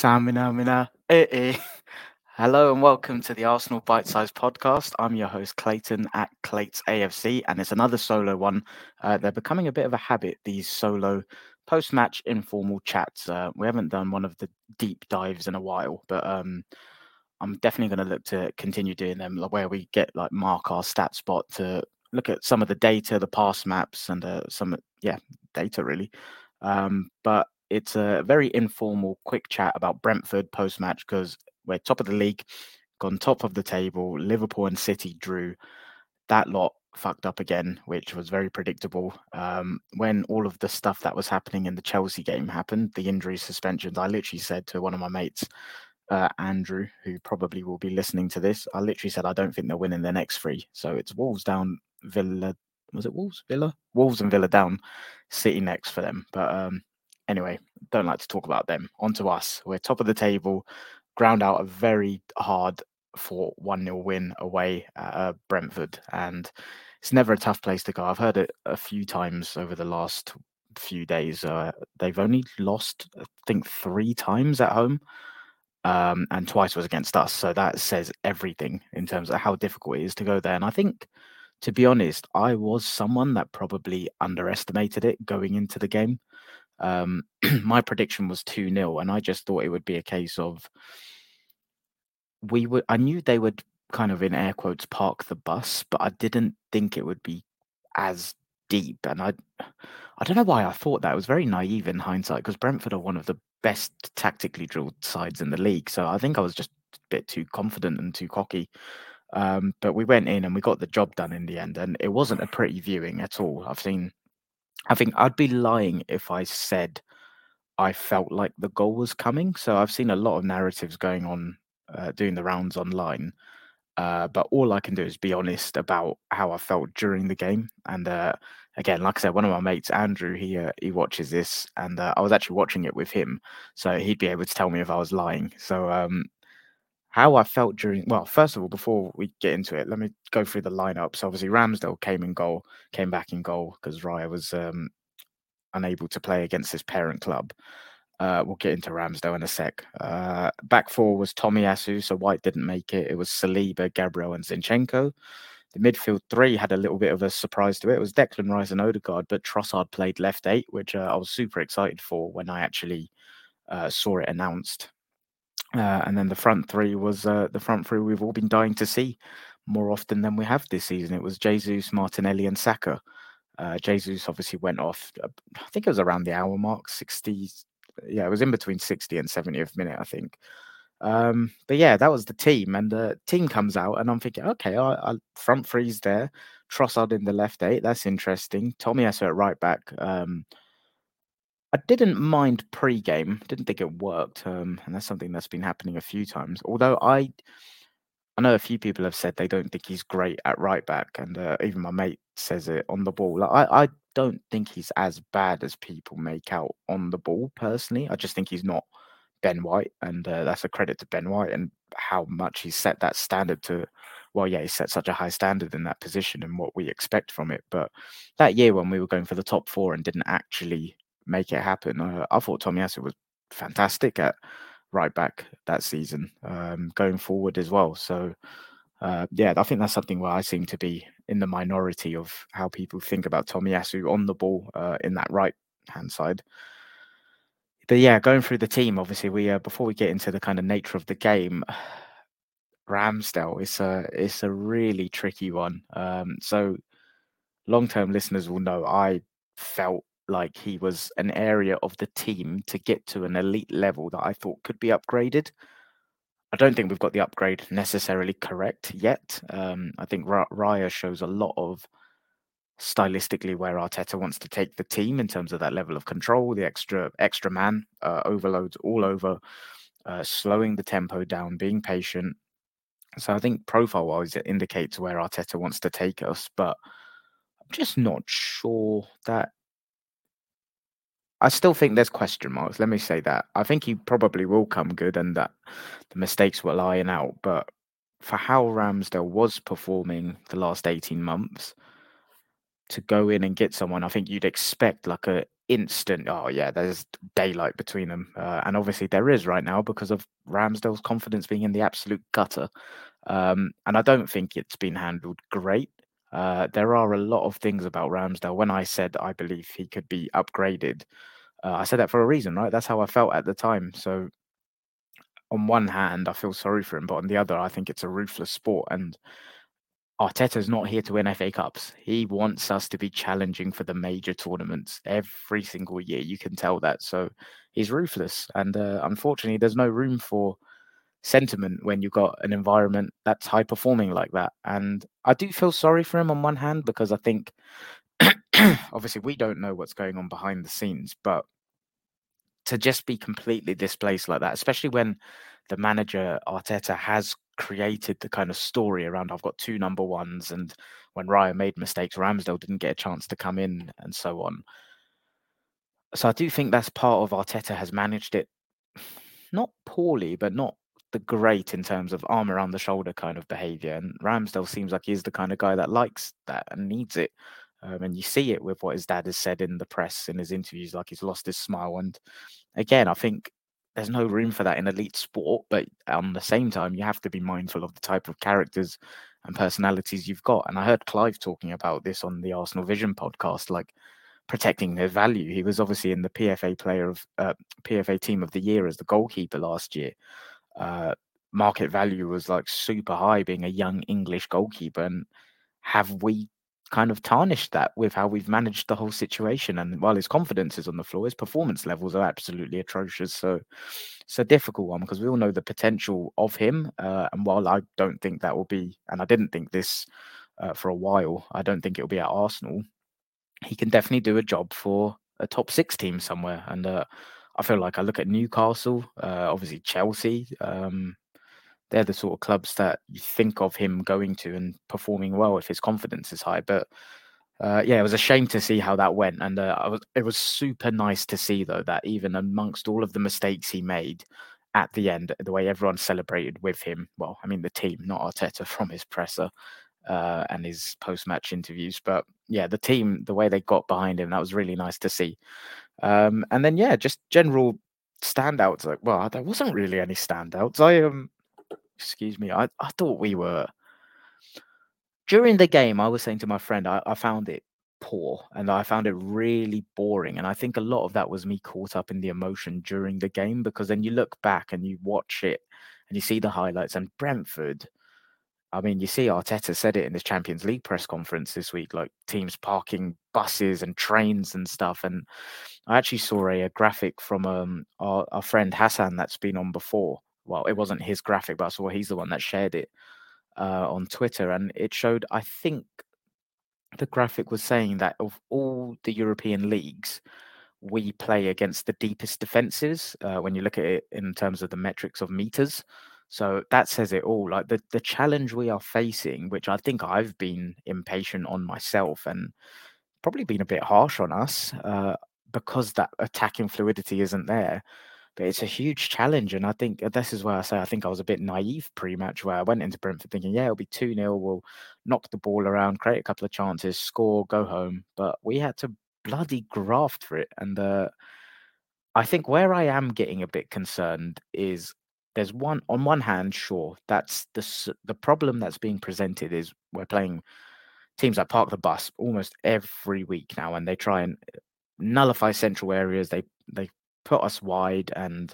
Samina, mina, eh, eh. Hello and welcome to the Arsenal Bite Size Podcast. I'm your host Clayton at Clayts AFC, and it's another solo one. Uh, they're becoming a bit of a habit. These solo post-match informal chats. Uh, we haven't done one of the deep dives in a while, but um, I'm definitely going to look to continue doing them, where we get like mark our stat spot to look at some of the data, the pass maps, and uh, some yeah data really. Um, but it's a very informal, quick chat about Brentford post match because we're top of the league, gone top of the table. Liverpool and City drew. That lot fucked up again, which was very predictable. Um, when all of the stuff that was happening in the Chelsea game happened, the injury suspensions, I literally said to one of my mates, uh, Andrew, who probably will be listening to this, I literally said I don't think they're winning their next three. So it's Wolves down, Villa. Was it Wolves? Villa? Wolves and Villa down, City next for them. But um, anyway, don't like to talk about them. On to us. We're top of the table, ground out a very hard for 1 0 win away at uh, Brentford. And it's never a tough place to go. I've heard it a few times over the last few days. Uh, they've only lost, I think, three times at home. Um, and twice was against us. So that says everything in terms of how difficult it is to go there. And I think, to be honest, I was someone that probably underestimated it going into the game. Um, my prediction was 2 0, and I just thought it would be a case of we would, I knew they would kind of in air quotes park the bus, but I didn't think it would be as deep. And I, I don't know why I thought that. It was very naive in hindsight because Brentford are one of the best tactically drilled sides in the league. So I think I was just a bit too confident and too cocky. Um, but we went in and we got the job done in the end, and it wasn't a pretty viewing at all. I've seen I think I'd be lying if I said I felt like the goal was coming. So I've seen a lot of narratives going on, uh, doing the rounds online. Uh, but all I can do is be honest about how I felt during the game. And uh, again, like I said, one of my mates, Andrew, he uh, he watches this, and uh, I was actually watching it with him, so he'd be able to tell me if I was lying. So um, how I felt during well, first of all, before we get into it, let me go through the lineup. So obviously Ramsdale came in goal, came back in goal because Raya was um, unable to play against his parent club. Uh, we'll get into Ramsdale in a sec. Uh, back four was Tomiyasu, so White didn't make it. It was Saliba, Gabriel, and Zinchenko. The midfield three had a little bit of a surprise to it. It was Declan Rice and Odegaard, but Trossard played left eight, which uh, I was super excited for when I actually uh, saw it announced. Uh, and then the front three was uh, the front three we've all been dying to see more often than we have this season. It was Jesus, Martinelli, and Saka. Uh, Jesus obviously went off. Uh, I think it was around the hour mark, sixty. Yeah, it was in between sixty and seventieth minute, I think. Um, but yeah, that was the team, and the team comes out, and I'm thinking, okay, I, I front three's there, Trossard in the left eight. That's interesting. Tommy Tomiyasu at right back. Um, I didn't mind pre-game. Didn't think it worked, um, and that's something that's been happening a few times. Although I, I know a few people have said they don't think he's great at right back, and uh, even my mate says it on the ball. Like, I, I don't think he's as bad as people make out on the ball. Personally, I just think he's not Ben White, and uh, that's a credit to Ben White and how much he set that standard to. Well, yeah, he set such a high standard in that position and what we expect from it. But that year when we were going for the top four and didn't actually make it happen. Uh, I thought Tomiyasu was fantastic at right back that season, um, going forward as well. So, uh, yeah, I think that's something where I seem to be in the minority of how people think about Tomiyasu on the ball uh, in that right hand side. But yeah, going through the team, obviously, we uh, before we get into the kind of nature of the game, Ramsdale is a it's a really tricky one. Um, so, long term listeners will know I felt like he was an area of the team to get to an elite level that I thought could be upgraded. I don't think we've got the upgrade necessarily correct yet. Um, I think R- Raya shows a lot of stylistically where Arteta wants to take the team in terms of that level of control, the extra extra man uh, overloads all over, uh, slowing the tempo down, being patient. So I think profile wise it indicates where Arteta wants to take us, but I'm just not sure that I still think there's question marks. Let me say that. I think he probably will come good and that the mistakes were lying out. But for how Ramsdale was performing the last 18 months, to go in and get someone, I think you'd expect like a instant. Oh yeah, there's daylight between them, uh, and obviously there is right now because of Ramsdale's confidence being in the absolute gutter. Um, and I don't think it's been handled great. Uh, there are a lot of things about Ramsdale. When I said I believe he could be upgraded, uh, I said that for a reason, right? That's how I felt at the time. So, on one hand, I feel sorry for him, but on the other, I think it's a ruthless sport. And Arteta's not here to win FA Cups. He wants us to be challenging for the major tournaments every single year. You can tell that. So, he's ruthless. And uh, unfortunately, there's no room for sentiment when you've got an environment that's high performing like that. And I do feel sorry for him on one hand because I think obviously we don't know what's going on behind the scenes, but to just be completely displaced like that, especially when the manager Arteta has created the kind of story around I've got two number ones and when Raya made mistakes, Ramsdale didn't get a chance to come in and so on. So I do think that's part of Arteta has managed it not poorly, but not the great in terms of arm around the shoulder kind of behavior. And Ramsdale seems like he's the kind of guy that likes that and needs it. Um, and you see it with what his dad has said in the press in his interviews, like he's lost his smile. And again, I think there's no room for that in elite sport, but on the same time, you have to be mindful of the type of characters and personalities you've got. And I heard Clive talking about this on the Arsenal Vision podcast, like protecting their value. He was obviously in the PFA player of uh, PFA team of the year as the goalkeeper last year uh, market value was like super high being a young English goalkeeper. And have we kind of tarnished that with how we've managed the whole situation? And while his confidence is on the floor, his performance levels are absolutely atrocious. So it's a difficult one because we all know the potential of him. Uh, and while I don't think that will be, and I didn't think this uh, for a while, I don't think it'll be at Arsenal. He can definitely do a job for a top six team somewhere. And uh, I feel like I look at Newcastle, uh, obviously Chelsea. Um, they're the sort of clubs that you think of him going to and performing well if his confidence is high. But uh, yeah, it was a shame to see how that went, and uh, was, it was super nice to see though that even amongst all of the mistakes he made at the end, the way everyone celebrated with him. Well, I mean the team, not Arteta, from his presser uh, and his post-match interviews, but yeah, the team, the way they got behind him, that was really nice to see. Um, and then yeah, just general standouts. Like, well, there wasn't really any standouts. I um, excuse me, I, I thought we were during the game. I was saying to my friend, I, I found it poor and I found it really boring. And I think a lot of that was me caught up in the emotion during the game because then you look back and you watch it and you see the highlights and Brentford I mean, you see Arteta said it in his Champions League press conference this week, like teams parking buses and trains and stuff. And I actually saw a, a graphic from um, our, our, friend Hassan that's been on before. Well, it wasn't his graphic, but I saw he's the one that shared it uh, on Twitter. And it showed, I think the graphic was saying that of all the European leagues, we play against the deepest defenses uh, when you look at it in terms of the metrics of meters. So that says it all. Like the the challenge we are facing, which I think I've been impatient on myself and probably been a bit harsh on us uh, because that attacking fluidity isn't there. But it's a huge challenge, and I think this is where I say I think I was a bit naive pre-match, where I went into Brentford thinking, yeah, it'll be two 0 we'll knock the ball around, create a couple of chances, score, go home. But we had to bloody graft for it, and uh, I think where I am getting a bit concerned is there's one on one hand, sure, that's the the problem that's being presented is we're playing teams that park the bus almost every week now, and they try and uh, nullify central areas. They they put us wide, and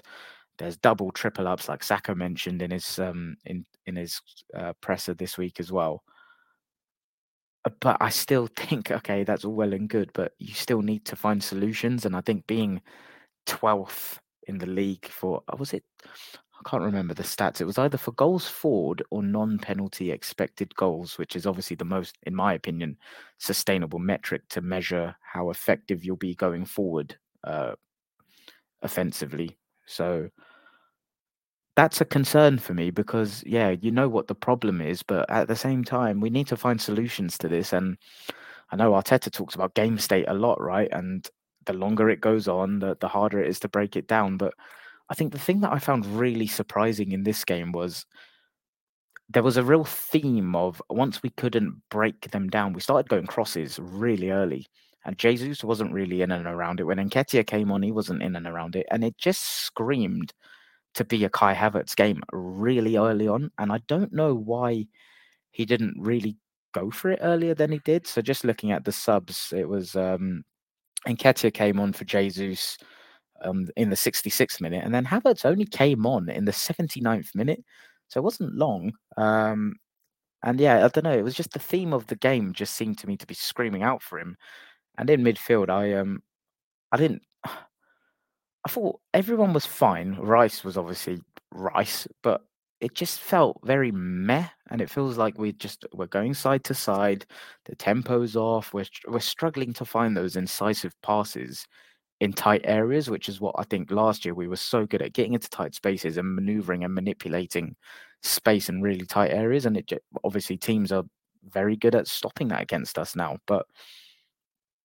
there's double, triple ups like Saka mentioned in his um in in his uh, presser this week as well. Uh, but I still think, okay, that's all well and good, but you still need to find solutions. And I think being 12th in the league for, uh, was it? I can't remember the stats. It was either for goals forward or non-penalty expected goals, which is obviously the most, in my opinion, sustainable metric to measure how effective you'll be going forward uh, offensively. So that's a concern for me because, yeah, you know what the problem is, but at the same time, we need to find solutions to this. And I know Arteta talks about game state a lot, right? And the longer it goes on, the the harder it is to break it down. But I think the thing that I found really surprising in this game was there was a real theme of once we couldn't break them down, we started going crosses really early. And Jesus wasn't really in and around it. When Nketiah came on, he wasn't in and around it. And it just screamed to be a Kai Havertz game really early on. And I don't know why he didn't really go for it earlier than he did. So just looking at the subs, it was um Nketiah came on for Jesus um, in the 66th minute, and then Havertz only came on in the 79th minute, so it wasn't long. Um, and yeah, I don't know. It was just the theme of the game just seemed to me to be screaming out for him. And in midfield, I um, I didn't. I thought everyone was fine. Rice was obviously Rice, but it just felt very meh, and it feels like we just we're going side to side. The tempo's off. We're we're struggling to find those incisive passes in tight areas, which is what I think last year we were so good at getting into tight spaces and maneuvering and manipulating space in really tight areas. And it obviously teams are very good at stopping that against us now. But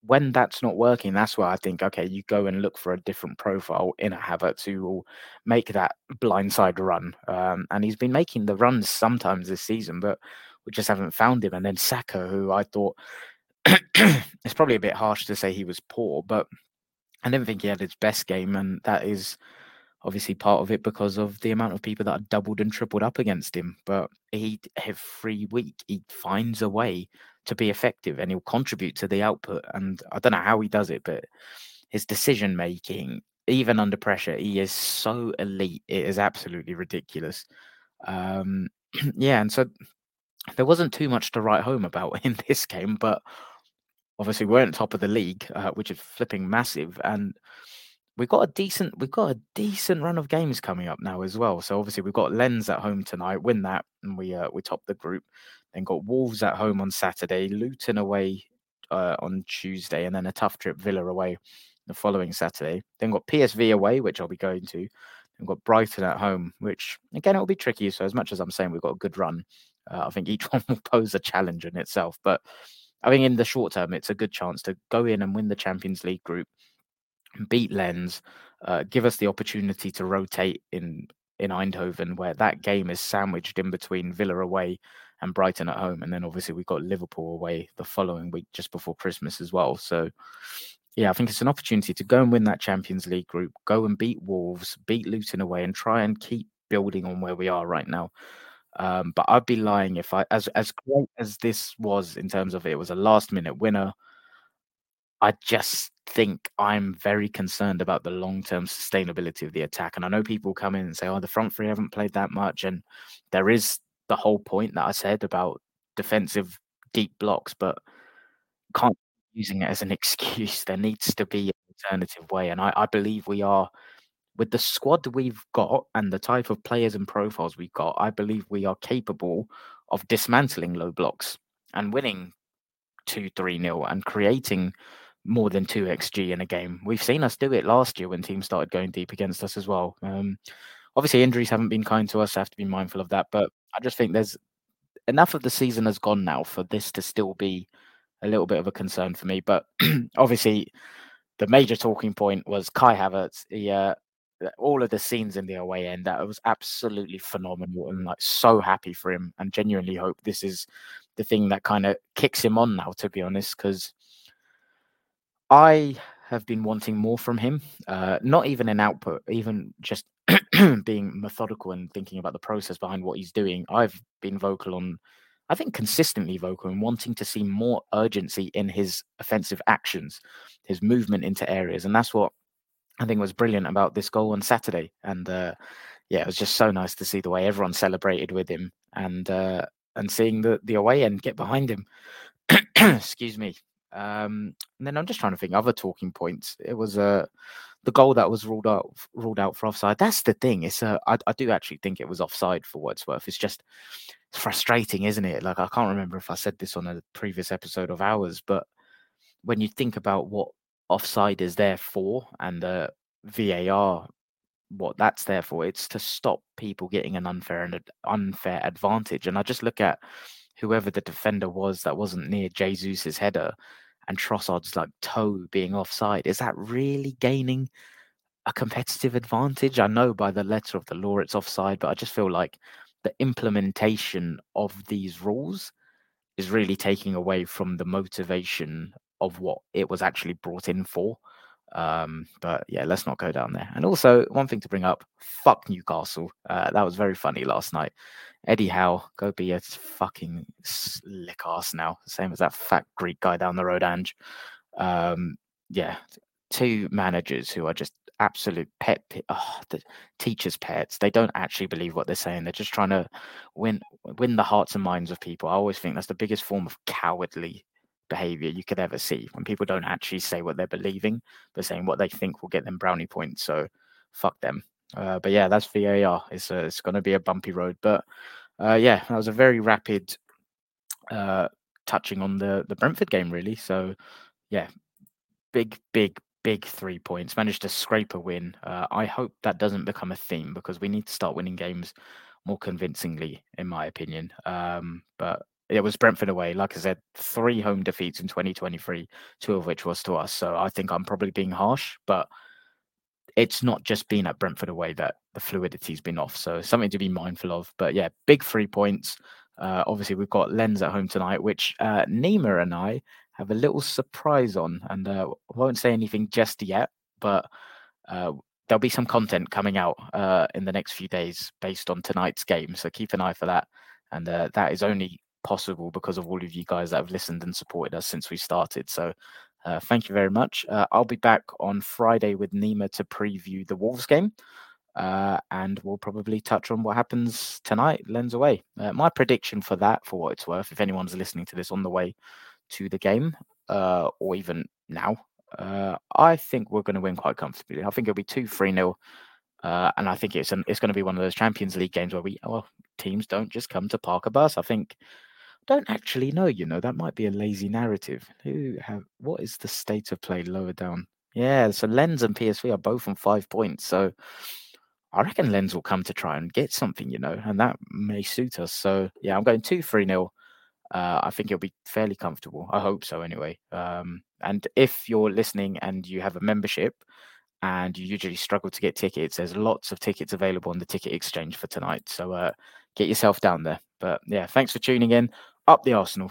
when that's not working, that's where I think, okay, you go and look for a different profile in a Havertz who will make that blindside run. Um, and he's been making the runs sometimes this season, but we just haven't found him. And then Saka, who I thought it's probably a bit harsh to say he was poor, but I didn't think he had his best game, and that is obviously part of it because of the amount of people that are doubled and tripled up against him. But he every week he finds a way to be effective, and he'll contribute to the output. And I don't know how he does it, but his decision making, even under pressure, he is so elite. It is absolutely ridiculous. Um, yeah, and so there wasn't too much to write home about in this game, but obviously we weren't top of the league, uh, which is flipping massive, and we've got a decent we've got a decent run of games coming up now as well. So obviously we've got Lens at home tonight, win that, and we uh, we top the group. Then got Wolves at home on Saturday, Luton away uh, on Tuesday, and then a tough trip Villa away the following Saturday. Then got PSV away, which I'll be going to. Then got Brighton at home, which again it'll be tricky. So as much as I'm saying we've got a good run, uh, I think each one will pose a challenge in itself. But I think in the short term, it's a good chance to go in and win the Champions League group, beat Lens, uh, give us the opportunity to rotate in in Eindhoven, where that game is sandwiched in between Villa away and Brighton at home, and then obviously we've got Liverpool away the following week just before Christmas as well. So. Yeah, I think it's an opportunity to go and win that Champions League group, go and beat Wolves, beat Luton away, and try and keep building on where we are right now. Um, but I'd be lying if I, as as great as this was in terms of it was a last minute winner. I just think I'm very concerned about the long term sustainability of the attack. And I know people come in and say, "Oh, the front three haven't played that much," and there is the whole point that I said about defensive deep blocks, but can't using it as an excuse. There needs to be an alternative way, and I, I believe we are with the squad we've got and the type of players and profiles we've got, I believe we are capable of dismantling low blocks and winning 2 3 0 and creating more than 2 xg in a game. We've seen us do it last year when teams started going deep against us as well. Um, obviously, injuries haven't been kind to us. I have to be mindful of that. But I just think there's enough of the season has gone now for this to still be a little bit of a concern for me. But obviously, the major talking point was Kai Havertz. He uh, all of the scenes in the away end that was absolutely phenomenal and like so happy for him and genuinely hope this is the thing that kind of kicks him on now to be honest because i have been wanting more from him uh, not even an output even just being methodical and thinking about the process behind what he's doing. I've been vocal on i think consistently vocal and wanting to see more urgency in his offensive actions his movement into areas and that's what I think was brilliant about this goal on Saturday. And uh, yeah, it was just so nice to see the way everyone celebrated with him and uh, and seeing the the away end get behind him. Excuse me. Um, and then I'm just trying to think other talking points. It was uh, the goal that was ruled out ruled out for offside. That's the thing. It's uh, I, do actually think it was offside for what it's worth. It's just frustrating, isn't it? Like I can't remember if I said this on a previous episode of ours, but when you think about what offside is there for and the VAR what that's there for it's to stop people getting an unfair and unfair advantage. And I just look at whoever the defender was that wasn't near Jesus's header and Trossard's like toe being offside is that really gaining a competitive advantage? I know by the letter of the law it's offside but I just feel like the implementation of these rules is really taking away from the motivation of what it was actually brought in for. Um, but yeah, let's not go down there. And also, one thing to bring up: fuck Newcastle. Uh, that was very funny last night. Eddie Howe, go be a fucking slick ass now. Same as that fat Greek guy down the road, Ange. Um, yeah, two managers who are just absolute pet, oh, the teachers' pets. They don't actually believe what they're saying. They're just trying to win win the hearts and minds of people. I always think that's the biggest form of cowardly behavior you could ever see when people don't actually say what they're believing, but saying what they think will get them brownie points. So fuck them. Uh, but yeah, that's VAR. It's uh, it's going to be a bumpy road, but uh, yeah, that was a very rapid uh, touching on the the Brentford game, really. So yeah, big, big, big three points. Managed to scrape a win. Uh, I hope that doesn't become a theme because we need to start winning games more convincingly, in my opinion. Um, but it was Brentford away. Like I said, three home defeats in 2023, two of which was to us. So I think I'm probably being harsh, but it's not just been at Brentford away that the fluidity's been off. So something to be mindful of. But yeah, big three points. Uh, obviously, we've got Lens at home tonight, which uh, Nima and I have a little surprise on. And uh, won't say anything just yet, but uh, there'll be some content coming out uh, in the next few days based on tonight's game. So keep an eye for that. And uh, that is only possible because of all of you guys that have listened and supported us since we started. So uh, thank you very much. Uh, I'll be back on Friday with Nima to preview the Wolves game. Uh, and we'll probably touch on what happens tonight, Lens away. Uh, my prediction for that, for what it's worth, if anyone's listening to this on the way to the game, uh, or even now, uh, I think we're going to win quite comfortably. I think it'll be 2 3 0. and I think it's an, it's going to be one of those Champions League games where we, well, teams don't just come to Parker Bus. I think don't actually know, you know, that might be a lazy narrative. Who have what is the state of play lower down? Yeah, so Lens and PSV are both on five points. So I reckon Lens will come to try and get something, you know, and that may suit us. So yeah, I'm going 2 3 nil. Uh, I think it'll be fairly comfortable. I hope so, anyway. Um, and if you're listening and you have a membership and you usually struggle to get tickets, there's lots of tickets available on the ticket exchange for tonight. So uh, get yourself down there. But yeah, thanks for tuning in. Up the Arsenal.